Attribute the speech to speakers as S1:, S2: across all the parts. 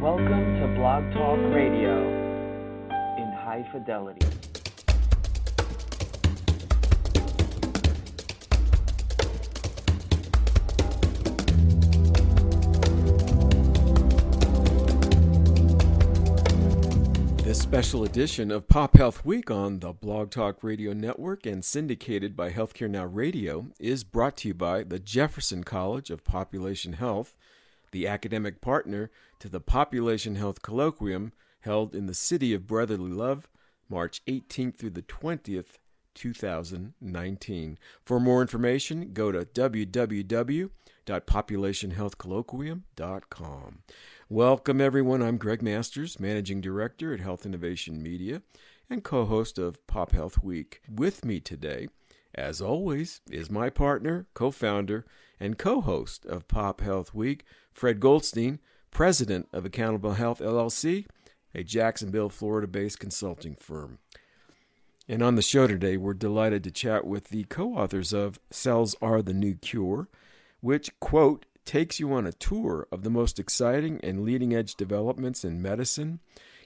S1: Welcome to Blog Talk Radio in high fidelity.
S2: This special edition of Pop Health Week on the Blog Talk Radio Network and syndicated by Healthcare Now Radio is brought to you by the Jefferson College of Population Health, the academic partner to the Population Health Colloquium held in the city of brotherly love, March 18th through the 20th, 2019. For more information, go to www.populationhealthcolloquium.com. Welcome, everyone. I'm Gregg Masters, Managing Director at Health Innovation Media and co host of Pop Health Week. With me today, as always, is my partner, co founder, and co host of Pop Health Week, Fred Goldstein, president of Accountable Health LLC, a Jacksonville, Florida based consulting firm. And on the show today, we're delighted to chat with the co authors of Cells Are the New Cure, which, quote, takes you on a tour of the most exciting and leading edge developments in medicine.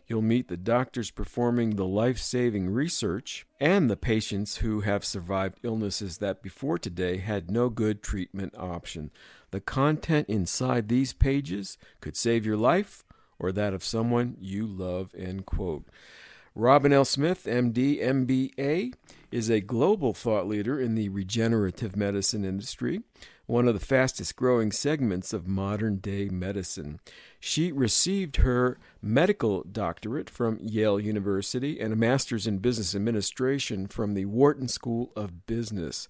S2: You'll meet the doctors performing the life saving research and the patients who have survived illnesses that before today had no good treatment option. The content inside these pages could save your life or that of someone you love. End quote. Robin L. Smith, MD, MBA, is a global thought leader in the regenerative medicine industry one of the fastest growing segments of modern day medicine. She received her medical doctorate from Yale University and a master's in business administration from the Wharton School of Business.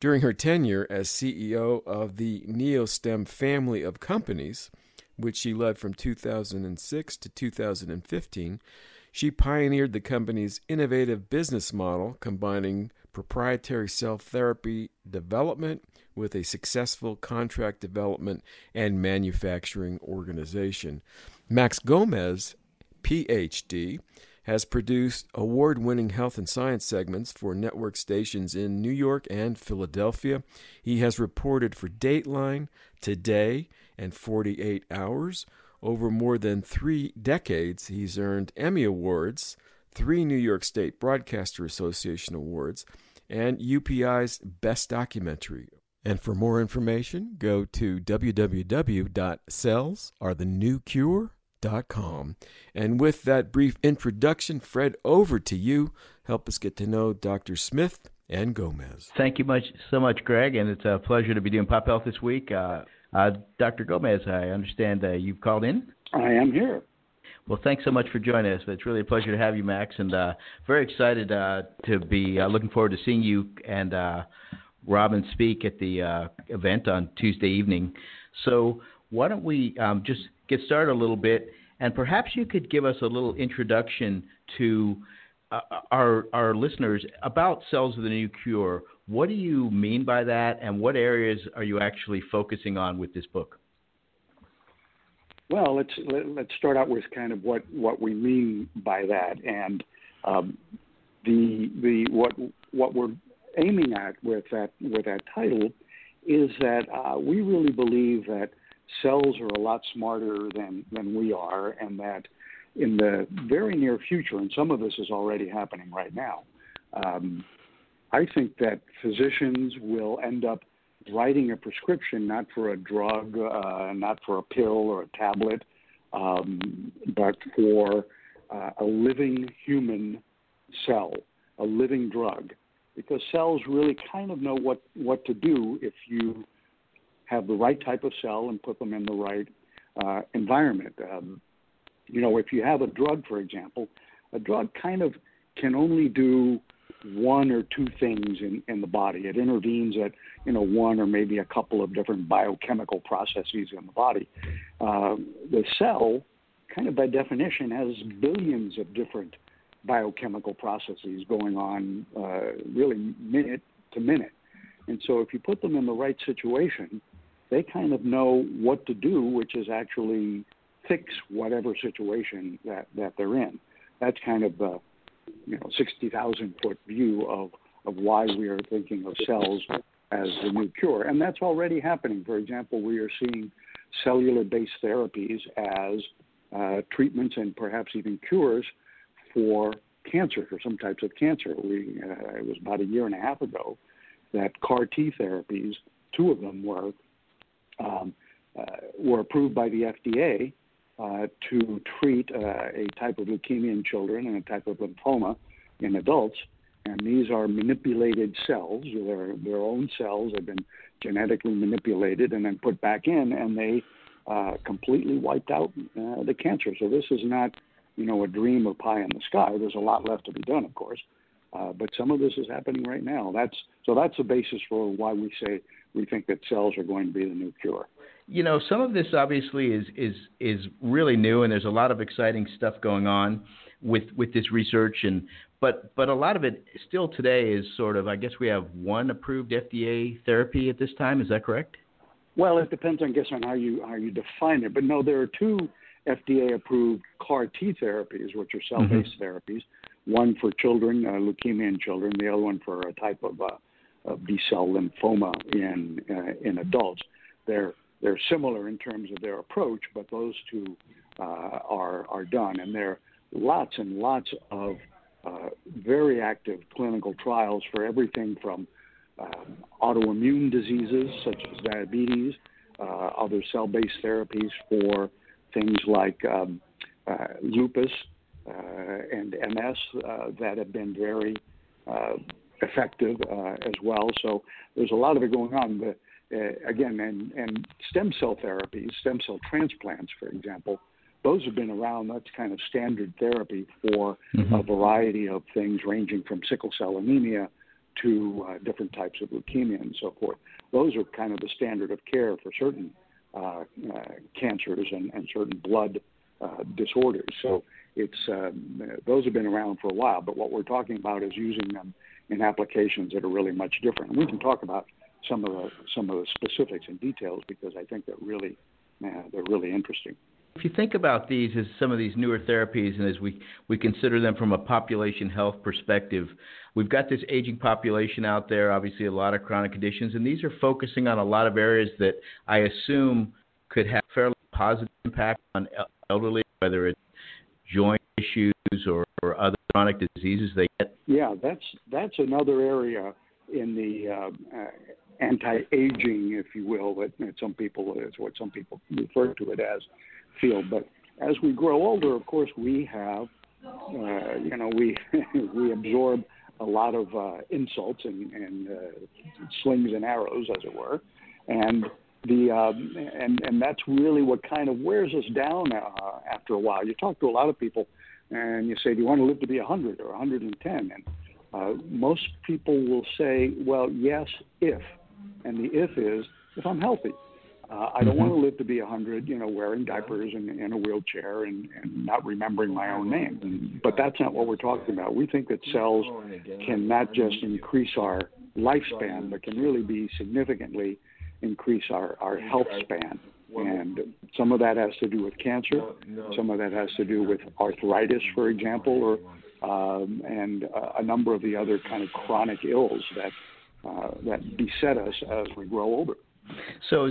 S2: During her tenure as CEO of the Neostem family of companies, which she led from 2006 to 2015, she pioneered the company's innovative business model combining proprietary cell therapy development with a successful contract development and manufacturing organization. Max Gomez, PhD, has produced award winning health and science segments for network stations in New York and Philadelphia. He has reported for Dateline, Today, and 48 Hours. Over more than three decades, he's earned Emmy Awards, three New York State Broadcaster Association Awards, and UPI's Best Documentary and for more information, go to www.cellsarethenewcure.com. And with that brief introduction, Fred, over to you. Help us get to know Dr. Smith and Gomez.
S3: Thank you much so much, Gregg, and it's a pleasure to be doing Pop Health this week. Uh, uh, Dr. Gomez, I understand uh, you've called in.
S4: I am here.
S3: Well, thanks so much for joining us. It's really a pleasure to have you, Max, and uh, very excited uh, to be uh, looking forward to seeing you and Robin speak at the uh, event on Tuesday evening. So why don't we um, just get started a little bit, and perhaps you could give us a little introduction to uh, our our listeners about cells of the new cure. What do you mean by that, and what areas are you actually focusing on with this book?
S4: Well, let's let, us let us start out with kind of what what we mean by that, and um, the the what what we're aiming at with that with that title is that uh, we really believe that cells are a lot smarter than than we are, and that in the very near future, and some of this is already happening right now, um, I think that physicians will end up writing a prescription not for a drug, uh, not for a pill or a tablet, um, but for uh, a living human cell, a living drug because cells really kind of know what, what to do if you have the right type of cell and put them in the right uh, environment. Um, you know, if you have a drug, for example, a drug kind of can only do one or two things in, in the body. It intervenes at you know one or maybe a couple of different biochemical processes in the body. Uh, the cell, kind of by definition, has billions of different biochemical processes going on uh, really minute to minute. And so if you put them in the right situation, they kind of know what to do, which is actually fix whatever situation that, that they're in. That's kind of the you know 60,000 foot view of, of why we are thinking of cells as the new cure. And that's already happening. For example, we are seeing cellular based therapies as uh, treatments and perhaps even cures for cancer, for some types of cancer. We, uh, it was about a year and a half ago that CAR T therapies, two of them were, um, uh, were approved by the FDA uh, to treat uh, a type of leukemia in children and a type of lymphoma in adults. And these are manipulated cells. Their, their own cells have been genetically manipulated and then put back in, and they uh, completely wiped out uh, the cancer. So this is not, you know, a dream or pie in the sky. There's a lot left to be done, of course. Uh, but some of this is happening right now. That's so that's the basis for why we say we think that cells are going to be the new cure.
S3: You know, some of this obviously is is is really new, and there's a lot of exciting stuff going on with with this research and but but a lot of it still today is sort of I guess we have one approved FDA therapy at this time. Is that correct?
S4: Well, it depends, I guess, on how you how you define it. But no, there are two FDA approved CAR T therapies, which are cell based mm-hmm. therapies. One for children, uh, leukemia in children. The other one for a type of, uh, of B cell lymphoma in uh, in adults. They're they're similar in terms of their approach, but those two uh, are are done, and there are lots and lots of uh, very active clinical trials for everything from um, autoimmune diseases such as diabetes, uh, other cell based therapies for things like um, uh, lupus uh, and MS uh, that have been very uh, effective as well. So there's a lot of it going on. But, again, and, and stem cell therapies, stem cell transplants, for example, those have been around. That's kind of standard therapy for mm-hmm. a variety of things, ranging from sickle cell anemia to uh, different types of leukemia and so forth. Those are kind of the standard of care for certain uh, uh, cancers and, and, certain blood uh, disorders. So it's um, those have been around for a while. But what we're talking about is using them in applications that are really much different. And we can talk about some of the some of the specifics and details because I think they're really uh, they're really interesting.
S3: If you think about these as some of these newer therapies and as we, we consider them from a population health perspective, we've got this aging population out there, obviously a lot of chronic conditions, and these are focusing on a lot of areas that I assume could have fairly positive impact on elderly, whether it's joint issues or, or other chronic diseases they get.
S4: Yeah, that's that's another area in the uh, anti-aging, if you will, that some people is what some people refer to it as field. But as we grow older, of course, we have, uh, you know, we we absorb a lot of uh, insults and, and uh, slings and arrows, as it were, and the um, and and that's really what kind of wears us down uh, after a while. You talk to a lot of people, and you say, "Do you want to live to be 100 or 110?" And uh, most people will say, "Well, yes, if." And the if is if I'm healthy. Uh, I don't mm-hmm. want to live to be 100, you know, wearing diapers and in a wheelchair and, and not remembering my own name. But that's not what we're talking about. We think that cells can not just increase our lifespan, but can really be significantly increase our, our health span. And some of that has to do with cancer. Some of that has to do with arthritis, for example, or um, and uh, a number of the other kind of chronic ills that uh, that beset us as we grow older.
S3: So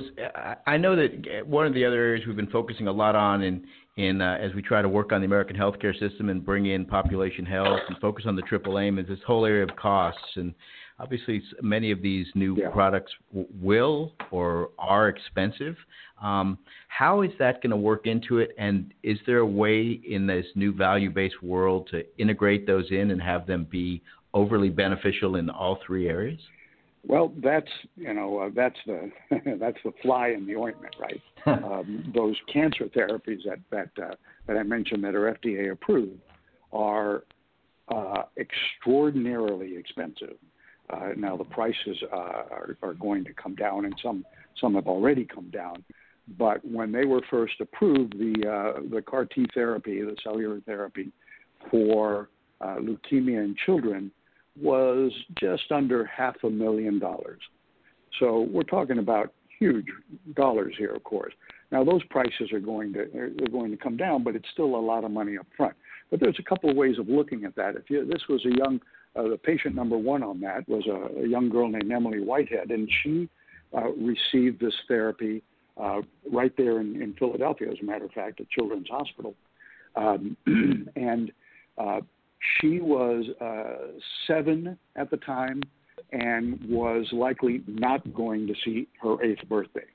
S3: I know that one of the other areas we've been focusing a lot on in, in uh, as we try to work on the American healthcare system and bring in population health and focus on the triple aim is this whole area of costs. And obviously, many of these new yeah. products w- will or are expensive. Um, how is that going to work into it? And is there a way in this new value based world to integrate those in and have them be overly beneficial in all three areas?
S4: Well, that's you know uh, that's the that's the fly in the ointment, right? um, those cancer therapies that that uh, that I mentioned that are FDA approved are uh, extraordinarily expensive. Uh, now the prices uh, are, are going to come down, and some some have already come down. But when they were first approved, the uh, the CAR T therapy, the cellular therapy for leukemia in children was just under half a million dollars. So we're talking about huge dollars here, of course. Now those prices are going to are going to come down, but it's still a lot of money up front. But there's a couple of ways of looking at that. If you, this was a young, uh, the patient number one on that was a, a young girl named Emily Whitehead, and she uh, received this therapy uh, right there in, in Philadelphia, as a matter of fact, at Children's Hospital. Um, and uh, she was uh, seven at the time and was likely not going to see her eighth birthday.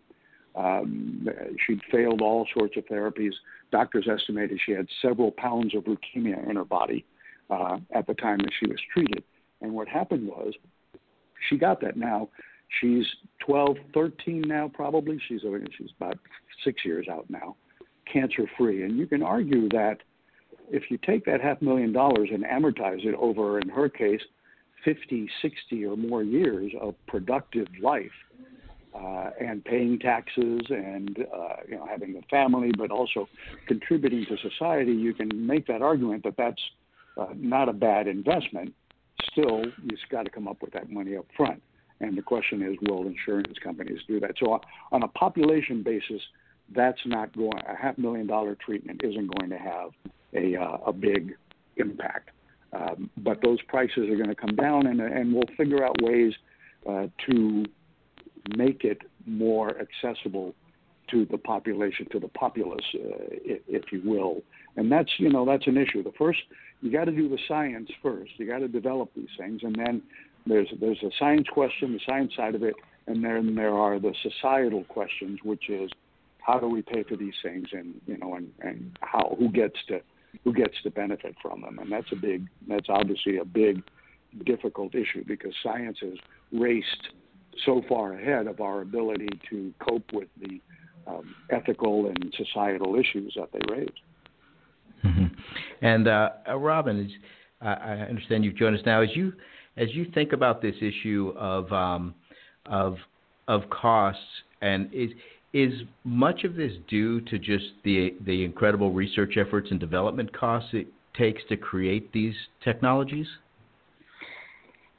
S4: Um, she'd failed all sorts of therapies. Doctors estimated she had several pounds of leukemia in her body uh, at the time that she was treated. And what happened was she got that now. She's 12, 13 now, probably. She's, she's about six years out now, cancer free. And you can argue that if you take that half million dollars and amortize it over, in her case, 50, 60 or more years of productive life, uh, and paying taxes and uh, you know having a family, but also contributing to society, you can make that argument that that's uh, not a bad investment. Still, you've got to come up with that money up front. And the question is, will insurance companies do that? So, on a population basis, that's not going. A half million dollar treatment isn't going to have a uh, a big impact. Um, but those prices are going to come down, and and we'll figure out ways uh, to make it more accessible to the population, to the populace, uh, if, if you will. And that's you know that's an issue. The first you got to do the science first. You got to develop these things, and then there's there's a science question, the science side of it, and then there are the societal questions, which is how do we pay for these things, and you know, and and how who gets to who gets to benefit from them, and that's a big that's obviously a big difficult issue because science has raced so far ahead of our ability to cope with the um, ethical and societal issues that they raise.
S3: Mm-hmm. And uh, uh, Robin, I understand you've joined us now. As you as you think about this issue of um, of of costs, and is is much of this due to just the the incredible research efforts and development costs it takes to create these technologies?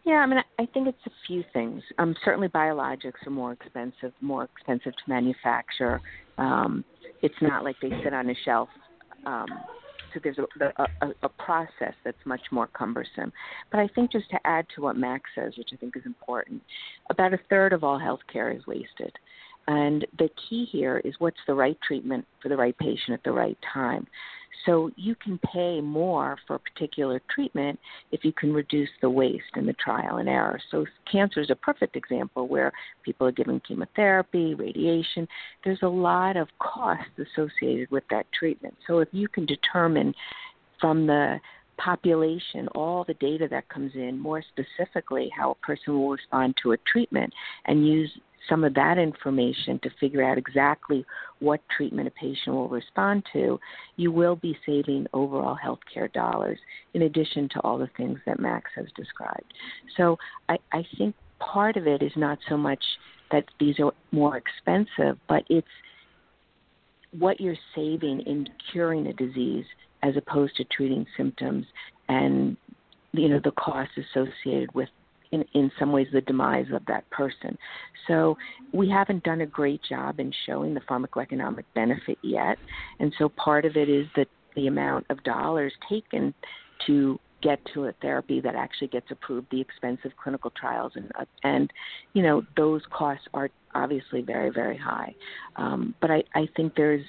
S5: Yeah, I mean, I think it's a few things. Um, certainly, biologics are more expensive, more expensive to manufacture. Um, it's not like they sit on a shelf. Um, so there's a, a, a process that's much more cumbersome. But I think just to add to what Max says, which I think is important, about a third of all healthcare is wasted. And the key here is what's the right treatment for the right patient at the right time. So you can pay more for a particular treatment if you can reduce the waste and the trial and error. So cancer is a perfect example where people are given chemotherapy, radiation. There's a lot of costs associated with that treatment. So if you can determine from the population, all the data that comes in, more specifically how a person will respond to a treatment, and use some of that information to figure out exactly what treatment a patient will respond to, you will be saving overall healthcare dollars in addition to all the things that Max has described. So I, I think part of it is not so much that these are more expensive, but it's what you're saving in curing a disease as opposed to treating symptoms and you know the costs associated with in, in some ways the demise of that person. So we haven't done a great job in showing the pharmacoeconomic benefit yet. And so part of it is that the amount of dollars taken to get to a therapy that actually gets approved, the expensive clinical trials, and uh, and you know those costs are obviously very very high. Um, but I, I think there's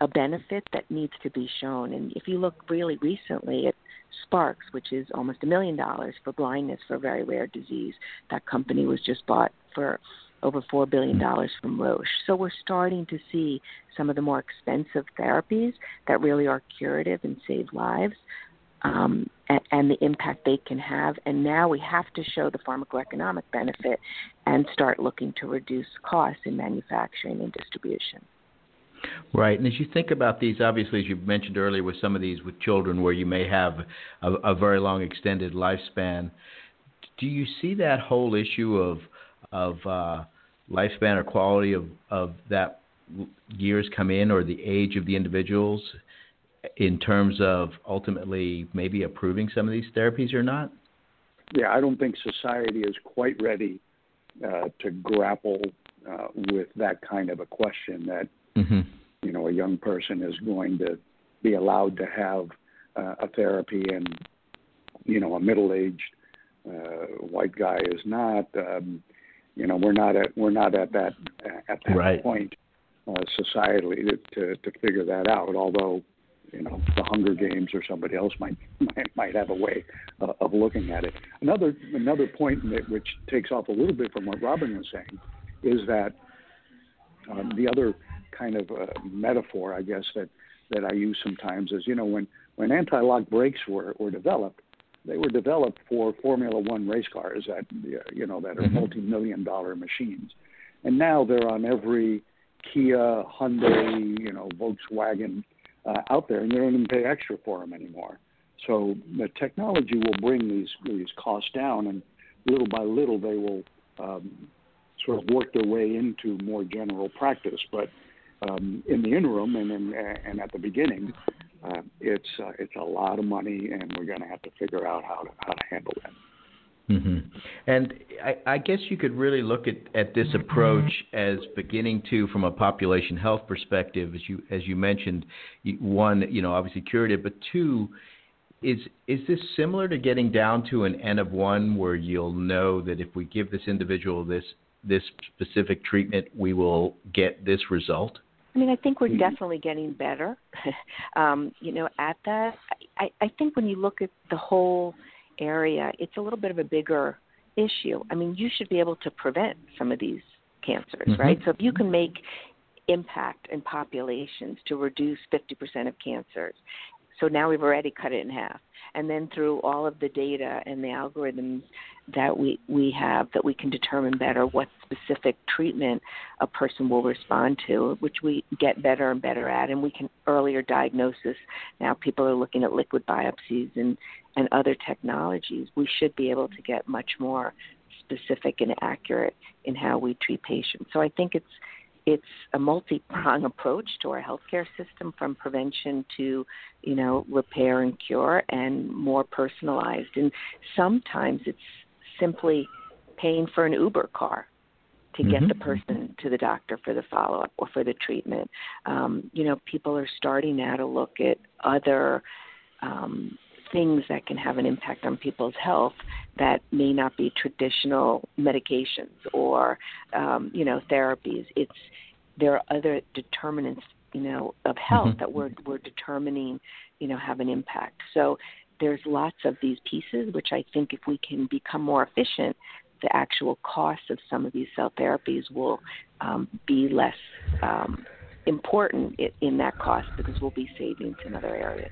S5: a benefit that needs to be shown. And if you look really recently at Sparks, which is almost a million dollars for blindness for a very rare disease. That company was just bought for over $4 billion from Roche. So we're starting to see some of the more expensive therapies that really are curative and save lives um, and, and the impact they can have. And now we have to show the pharmacoeconomic benefit and start looking to reduce costs in manufacturing and distribution.
S3: Right, and as you think about these, obviously, as you mentioned earlier, with some of these with children, where you may have a, a very long extended lifespan, do you see that whole issue of of uh, lifespan or quality of of that years come in, or the age of the individuals, in terms of ultimately maybe approving some of these therapies or not?
S4: Yeah, I don't think society is quite ready uh, to grapple uh, with that kind of a question. That mm-hmm. you know a young person is going to be allowed to have uh, a therapy and you know a middle-aged uh, white guy is not. Um, you know we're not at we're not at that at that
S3: right.
S4: point. uh, societally to, to to figure that out. Although you know the Hunger Games or somebody else might might, might have a way uh, of looking at it. Another another point which takes off a little bit from what Robin was saying is that um, the other kind of uh, metaphor, I guess that that I use sometimes is you know when when anti-lock brakes were were developed, they were developed for Formula One race cars that you know that are mm-hmm. multi-million dollar machines, and now they're on every Kia, Hyundai, you know, Volkswagen uh, out there, and you don't even pay extra for them anymore. So the technology will bring these these costs down, and little by little they will um, sort of work their way into more general practice. But um, in the interim and in, and at the beginning, uh, it's uh, it's a lot of money, and we're going to have to figure out how to how to handle that.
S3: Mm-hmm. And I, I, guess you could really look at, at this approach as beginning to, from a population health perspective, as you as you mentioned, one, you know, obviously curative, but two, is is this similar to getting down to an n of one, where you'll know that if we give this individual this this specific treatment, we will get this result?
S5: I mean, I think we're definitely getting better. um, you know, at that, I, I think when you look at the whole area, it's a little bit of a bigger issue. I mean, you should be able to prevent some of these cancers, mm-hmm. right? So if you can make impact in populations to reduce 50% of cancers, so now we've already cut it in half. And then through all of the data and the algorithms that we, we have, that we can determine better what specific treatment a person will respond to, which we get better and better at. And we can earlier diagnosis. Now people are looking at liquid biopsies and, and other technologies. We should be able to get much more specific and accurate in how we treat patients. So I think it's it's a multi-prong approach to our healthcare system from prevention to you know repair and cure and more personalized and sometimes it's simply paying for an uber car to get mm-hmm. the person to the doctor for the follow-up or for the treatment um, you know people are starting now to look at other um, things that can have an impact on people's health that may not be traditional medications or um, you know therapies. It's there are other determinants you know of health mm-hmm. that we're we're determining you know have an impact. So there's lots of these pieces which I think if we can become more efficient, the actual cost of some of these cell therapies will um, be less um, important in that cost because we'll be savings in other areas.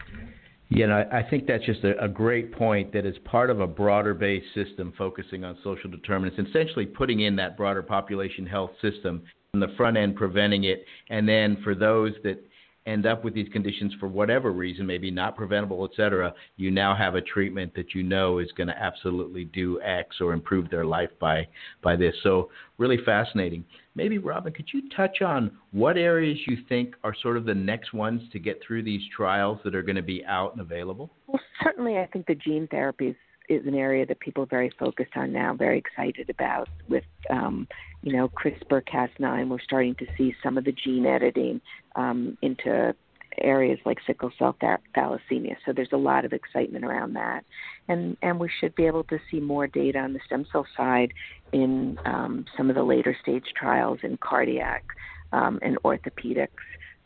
S3: Yeah, I, I think that's just a, a great point that is part of a broader based system focusing on social determinants, essentially putting in that broader population health system on the front end, preventing it, and then for those that end up with these conditions for whatever reason, maybe not preventable, et cetera, you now have a treatment that you know is going to absolutely do X or improve their life by by this. So really fascinating. Maybe Robin, could you touch on what areas you think are sort of the next ones to get through these trials that are going to be out and available?
S5: Well, certainly, I think the gene therapies is an area that people are very focused on now, very excited about. With um, you know CRISPR-Cas9, we're starting to see some of the gene editing um, into areas like sickle cell thalassemia. So there's a lot of excitement around that, and and we should be able to see more data on the stem cell side in um, some of the later stage trials in cardiac um, and orthopedics.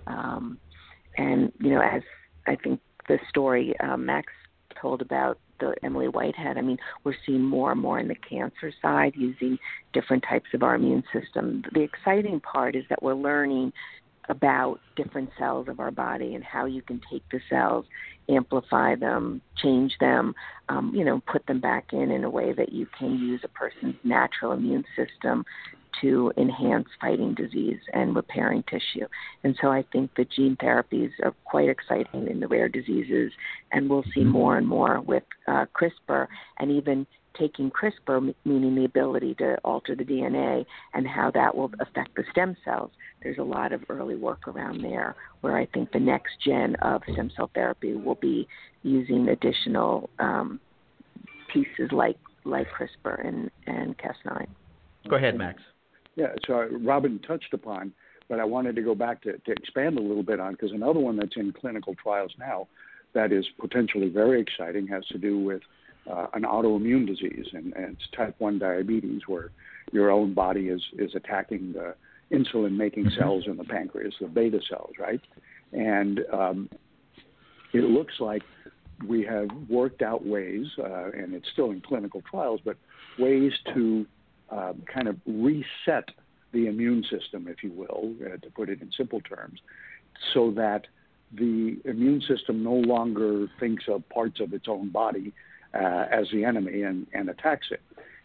S5: Um, and you know, as I think the story uh, Max told about the Emily Whitehead, I mean, we're seeing more and more in the cancer side using different types of our immune system. The exciting part is that we're learning about different cells of our body and how you can take the cells, amplify them, change them, um, you know, put them back in in a way that you can use a person's natural immune system to enhance fighting disease and repairing tissue. And so I think the gene therapies are quite exciting in the rare diseases, and we'll see mm-hmm. more and more with uh, CRISPR and even taking CRISPR, meaning the ability to alter the DNA and how that will affect the stem cells. There's a lot of early work around there where I think the next gen of stem cell therapy will be using additional um, pieces like like CRISPR and, and Cas9.
S3: Go ahead, Max.
S4: Yeah, so Robin touched upon, but I wanted to go back to, to expand a little bit on because another one that's in clinical trials now that is potentially very exciting has to do with uh, an autoimmune disease, and, and it's type 1 diabetes, where your own body is, is attacking the insulin making
S3: mm-hmm.
S4: cells in the pancreas, the beta cells, right? And um, it looks like we have worked out ways, uh, and it's still in clinical trials, but ways to uh, kind of reset the immune system, if you will, uh, to put it in simple terms, so that the immune system no longer thinks of parts of its own body uh, as the enemy and, and attacks it.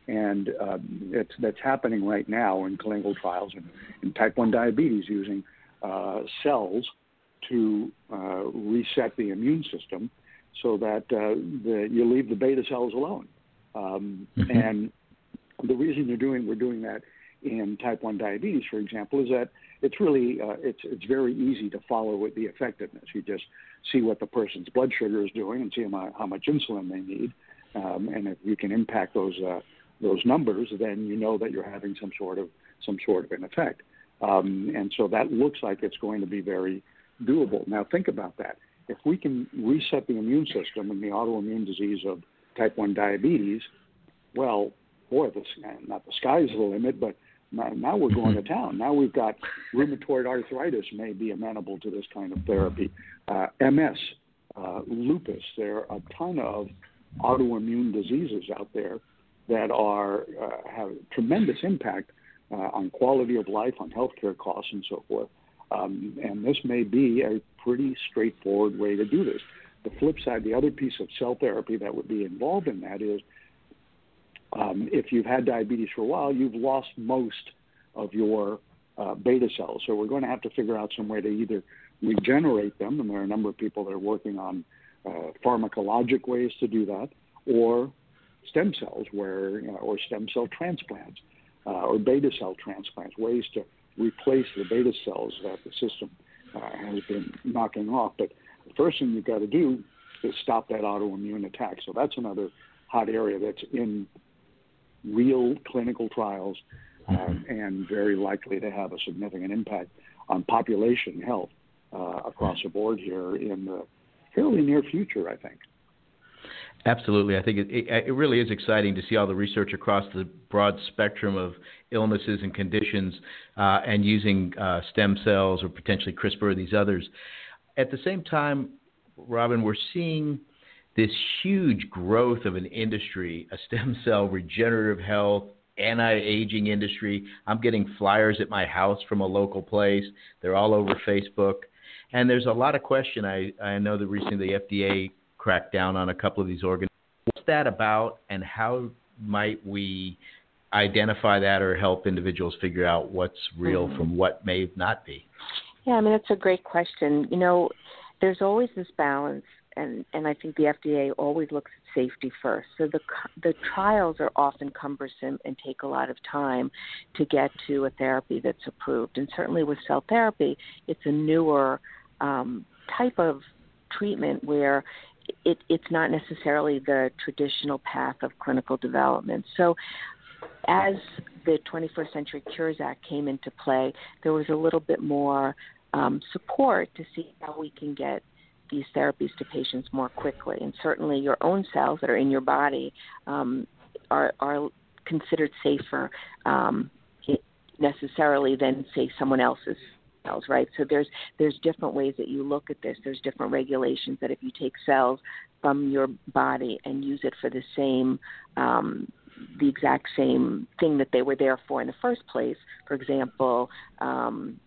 S4: And um, it's, that's happening right now in clinical trials in, in type 1 diabetes using uh, cells to uh, reset the immune system so that uh, the, you leave the beta cells alone. Um, mm-hmm. And the reason you're doing we're doing that in type 1 diabetes, for example, is that it's really uh, it's it's very easy to follow with the effectiveness. You just see what the person's blood sugar is doing and see how, much insulin they need, um, and if you can impact those uh, those numbers, then you know that you're having some sort of some sort of an effect. Um, and so that looks like it's going to be very doable. Now think about that. If we can reset the immune system and the autoimmune disease of type 1 diabetes, well, boy, the, not the sky's the limit, but now, now we're going to mm-hmm. town. Now we've got rheumatoid arthritis may be amenable to this kind of therapy. Uh, MS, uh, lupus. There are a ton of autoimmune diseases out there that are uh, have tremendous impact uh, on quality of life, on healthcare costs, and so forth. Um, and this may be a pretty straightforward way to do this. The flip side, the other piece of cell therapy that would be involved in that is um, if you've had diabetes for a while, you've lost most of your uh, beta cells. So we're going to have to figure out some way to either regenerate them, and there are a number of people that are working on uh, pharmacologic ways to do that, or stem cells, where or stem cell transplants, uh, or beta cell transplants, ways to replace the beta cells that the system uh, has been knocking off. But the first thing you've got to do is stop that autoimmune attack. So that's another hot area that's in real clinical trials um, and very likely to have a significant impact on population health uh, across the board here in the fairly near future, I think.
S3: Absolutely. I think it, it, it, really is exciting to see all the research across the broad spectrum of illnesses and conditions uh, and using uh, stem cells or potentially CRISPR or these others. At the same time, Robin, we're seeing this huge growth of an industry, a stem cell regenerative health, anti-aging industry. I'm getting flyers at my house from a local place. They're all over Facebook. And there's a lot of question. I, I know that recently the FDA cracked down on a couple of these organizations. What's that about, and how might we identify that or help individuals figure out what's real mm-hmm. from what may not be?
S5: Yeah, I mean, that's a great question. You know, there's always this balance and and I think the FDA always looks at safety first. So the the trials are often cumbersome and take a lot of time to get to a therapy that's approved. And certainly with cell therapy, it's a newer um, type of treatment where it, it's not necessarily the traditional path of clinical development. So as the 21st Century Cures Act came into play, there was a little bit more um, support to see how we can get these therapies to patients more quickly. And certainly, your own cells that are in your body um, are, are considered safer um, necessarily than, say, someone else's cells, right? So there's there's different ways that you look at this. There's different regulations that if you take cells from your body and use it for the same um, the exact same thing that they were there for in the first place. For example, um,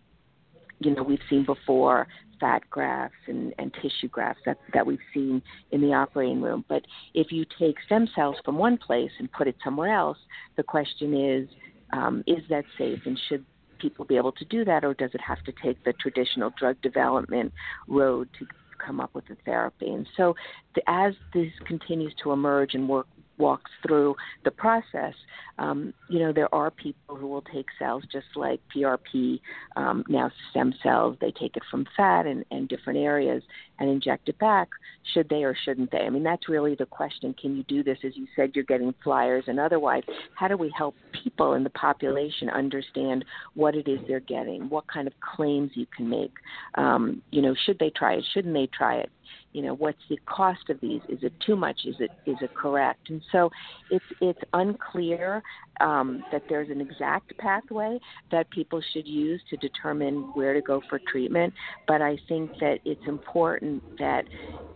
S5: you know, we've seen before fat grafts and, and tissue grafts that, that we've seen in the operating room. But if you take stem cells from one place and put it somewhere else, the question is, um, is that safe and should people be able to do that or does it have to take the traditional drug development road to come up with a therapy? And so the, as this continues to emerge and work walks through the process, um, you know, there are people who will take cells just like PRP, um, now stem cells. They take it from fat and, and different areas and inject it back. Should they or shouldn't they? I mean, that's really the question. Can you do this? As you said, you're getting flyers and otherwise. How do we help people in the population understand what it is they're getting, what kind of claims you can make? Um, you know, should they try it? Shouldn't they try it? You know what's the cost of these is it too much is it is it correct and So it's it's unclear um, that there's an exact pathway that people should use to determine where to go for treatment. But I think that it's important that,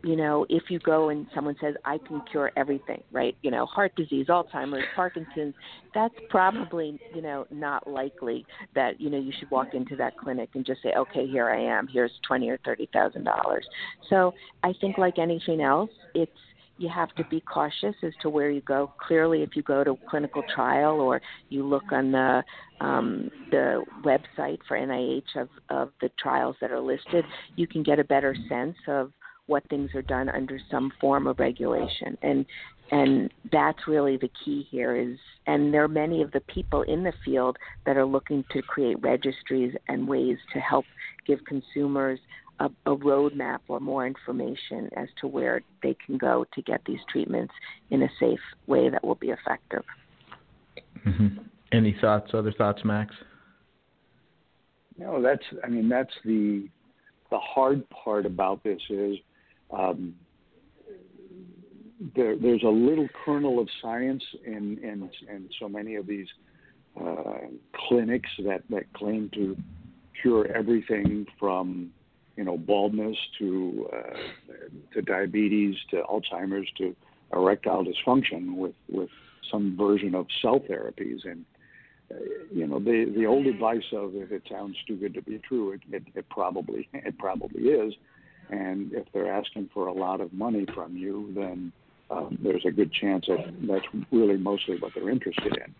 S5: you know, if you go and someone says, I can cure everything, right? You know, heart disease, Alzheimer's, Parkinson's, that's probably, you know, not likely that, you know, you should walk into that clinic and just say, okay, here I am, here's twenty or thirty thousand dollars. So I think like anything else, it's you have to be cautious as to where you go. Clearly, if you go to clinical trial or you look on the um, the website for NIH of, of the trials that are listed, you can get a better sense of what things are done under some form of regulation. And and that's really the key here is and there are many of the people in the field that are looking to create registries and ways to help give consumers a, a roadmap or more information as to where they can go to get these treatments in a safe way that will be effective.
S3: Mm-hmm. Any thoughts? Other thoughts, Max?
S4: No, that's. I mean, that's the the hard part about this is um, there, there's a little kernel of science in in, in so many of these uh, clinics that that claim to cure everything from you know, baldness to uh, to diabetes to Alzheimer's to erectile dysfunction with with some version of cell therapies. And uh, you know the the old advice of if it sounds too good to be true it, it, it probably it probably is. And if they're asking for a lot of money from you then um, there's a good chance that that's really mostly what they're interested in.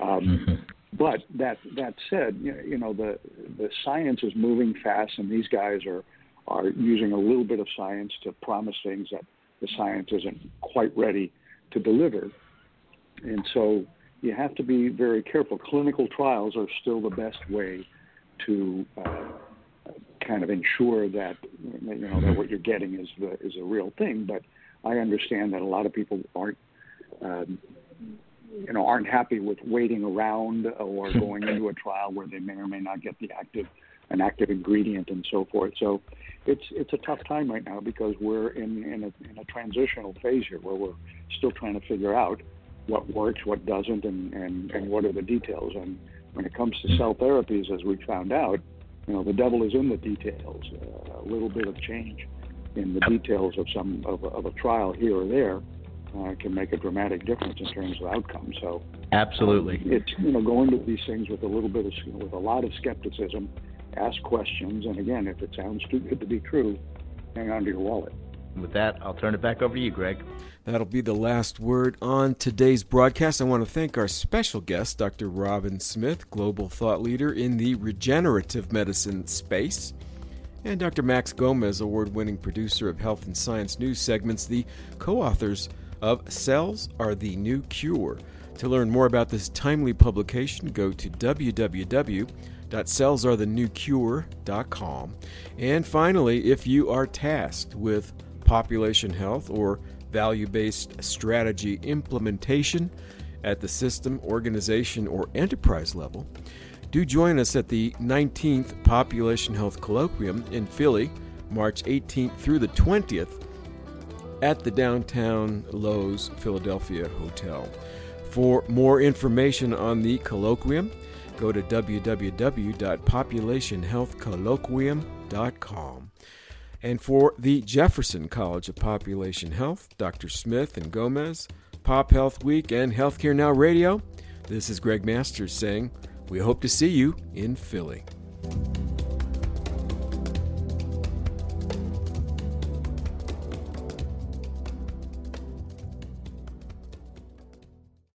S4: Um, mm-hmm. But that that said, you know the the science is moving fast, and these guys are are using a little bit of science to promise things that the science isn't quite ready to deliver. And so you have to be very careful. Clinical trials are still the best way to uh, kind of ensure that you know that what you're getting is the is a real thing. But I understand that a lot of people aren't um, you know aren't happy with waiting around or going into a trial where they may or may not get the active an active ingredient and so forth. So it's it's a tough time right now because we're in in a, in a transitional phase here where we're still trying to figure out what works, what doesn't, and and and what are the details. And when it comes to cell therapies, as we found out, you know the devil is in the details. Uh, a little bit of change in the details of some of, of a trial here or there uh, can make a dramatic difference in terms of outcome. So
S3: absolutely,
S4: um, it's you know going to these things with a little bit of with a lot of skepticism, ask questions, and again, if it sounds too good to be true, hang on to your wallet.
S3: With that, I'll turn it back over to you, Gregg.
S2: That'll be the last word on today's broadcast. I want to thank our special guest, Dr. Robin Smith, global thought leader in the regenerative medicine space, and Dr. Max Gomez, award winning producer of health and science news segments, the co authors of Cells Are the New Cure. To learn more about this timely publication, go to www.cellsarethenewcure.com. And finally, if you are tasked with population health or value based strategy implementation at the system, organization, or enterprise level, do join us at the 19th Population Health Colloquium in Philly, March 18th through the 20th at the downtown Loews Philadelphia Hotel. For more information on the colloquium, go to www.populationhealthcolloquium.com. And for the Jefferson College of Population Health, Dr. Smith and Gomez, Pop Health Week, and Healthcare Now Radio, this is Gregg Masters saying, we hope to see you in Philly.